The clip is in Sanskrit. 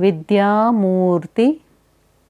विद्यामूर्ति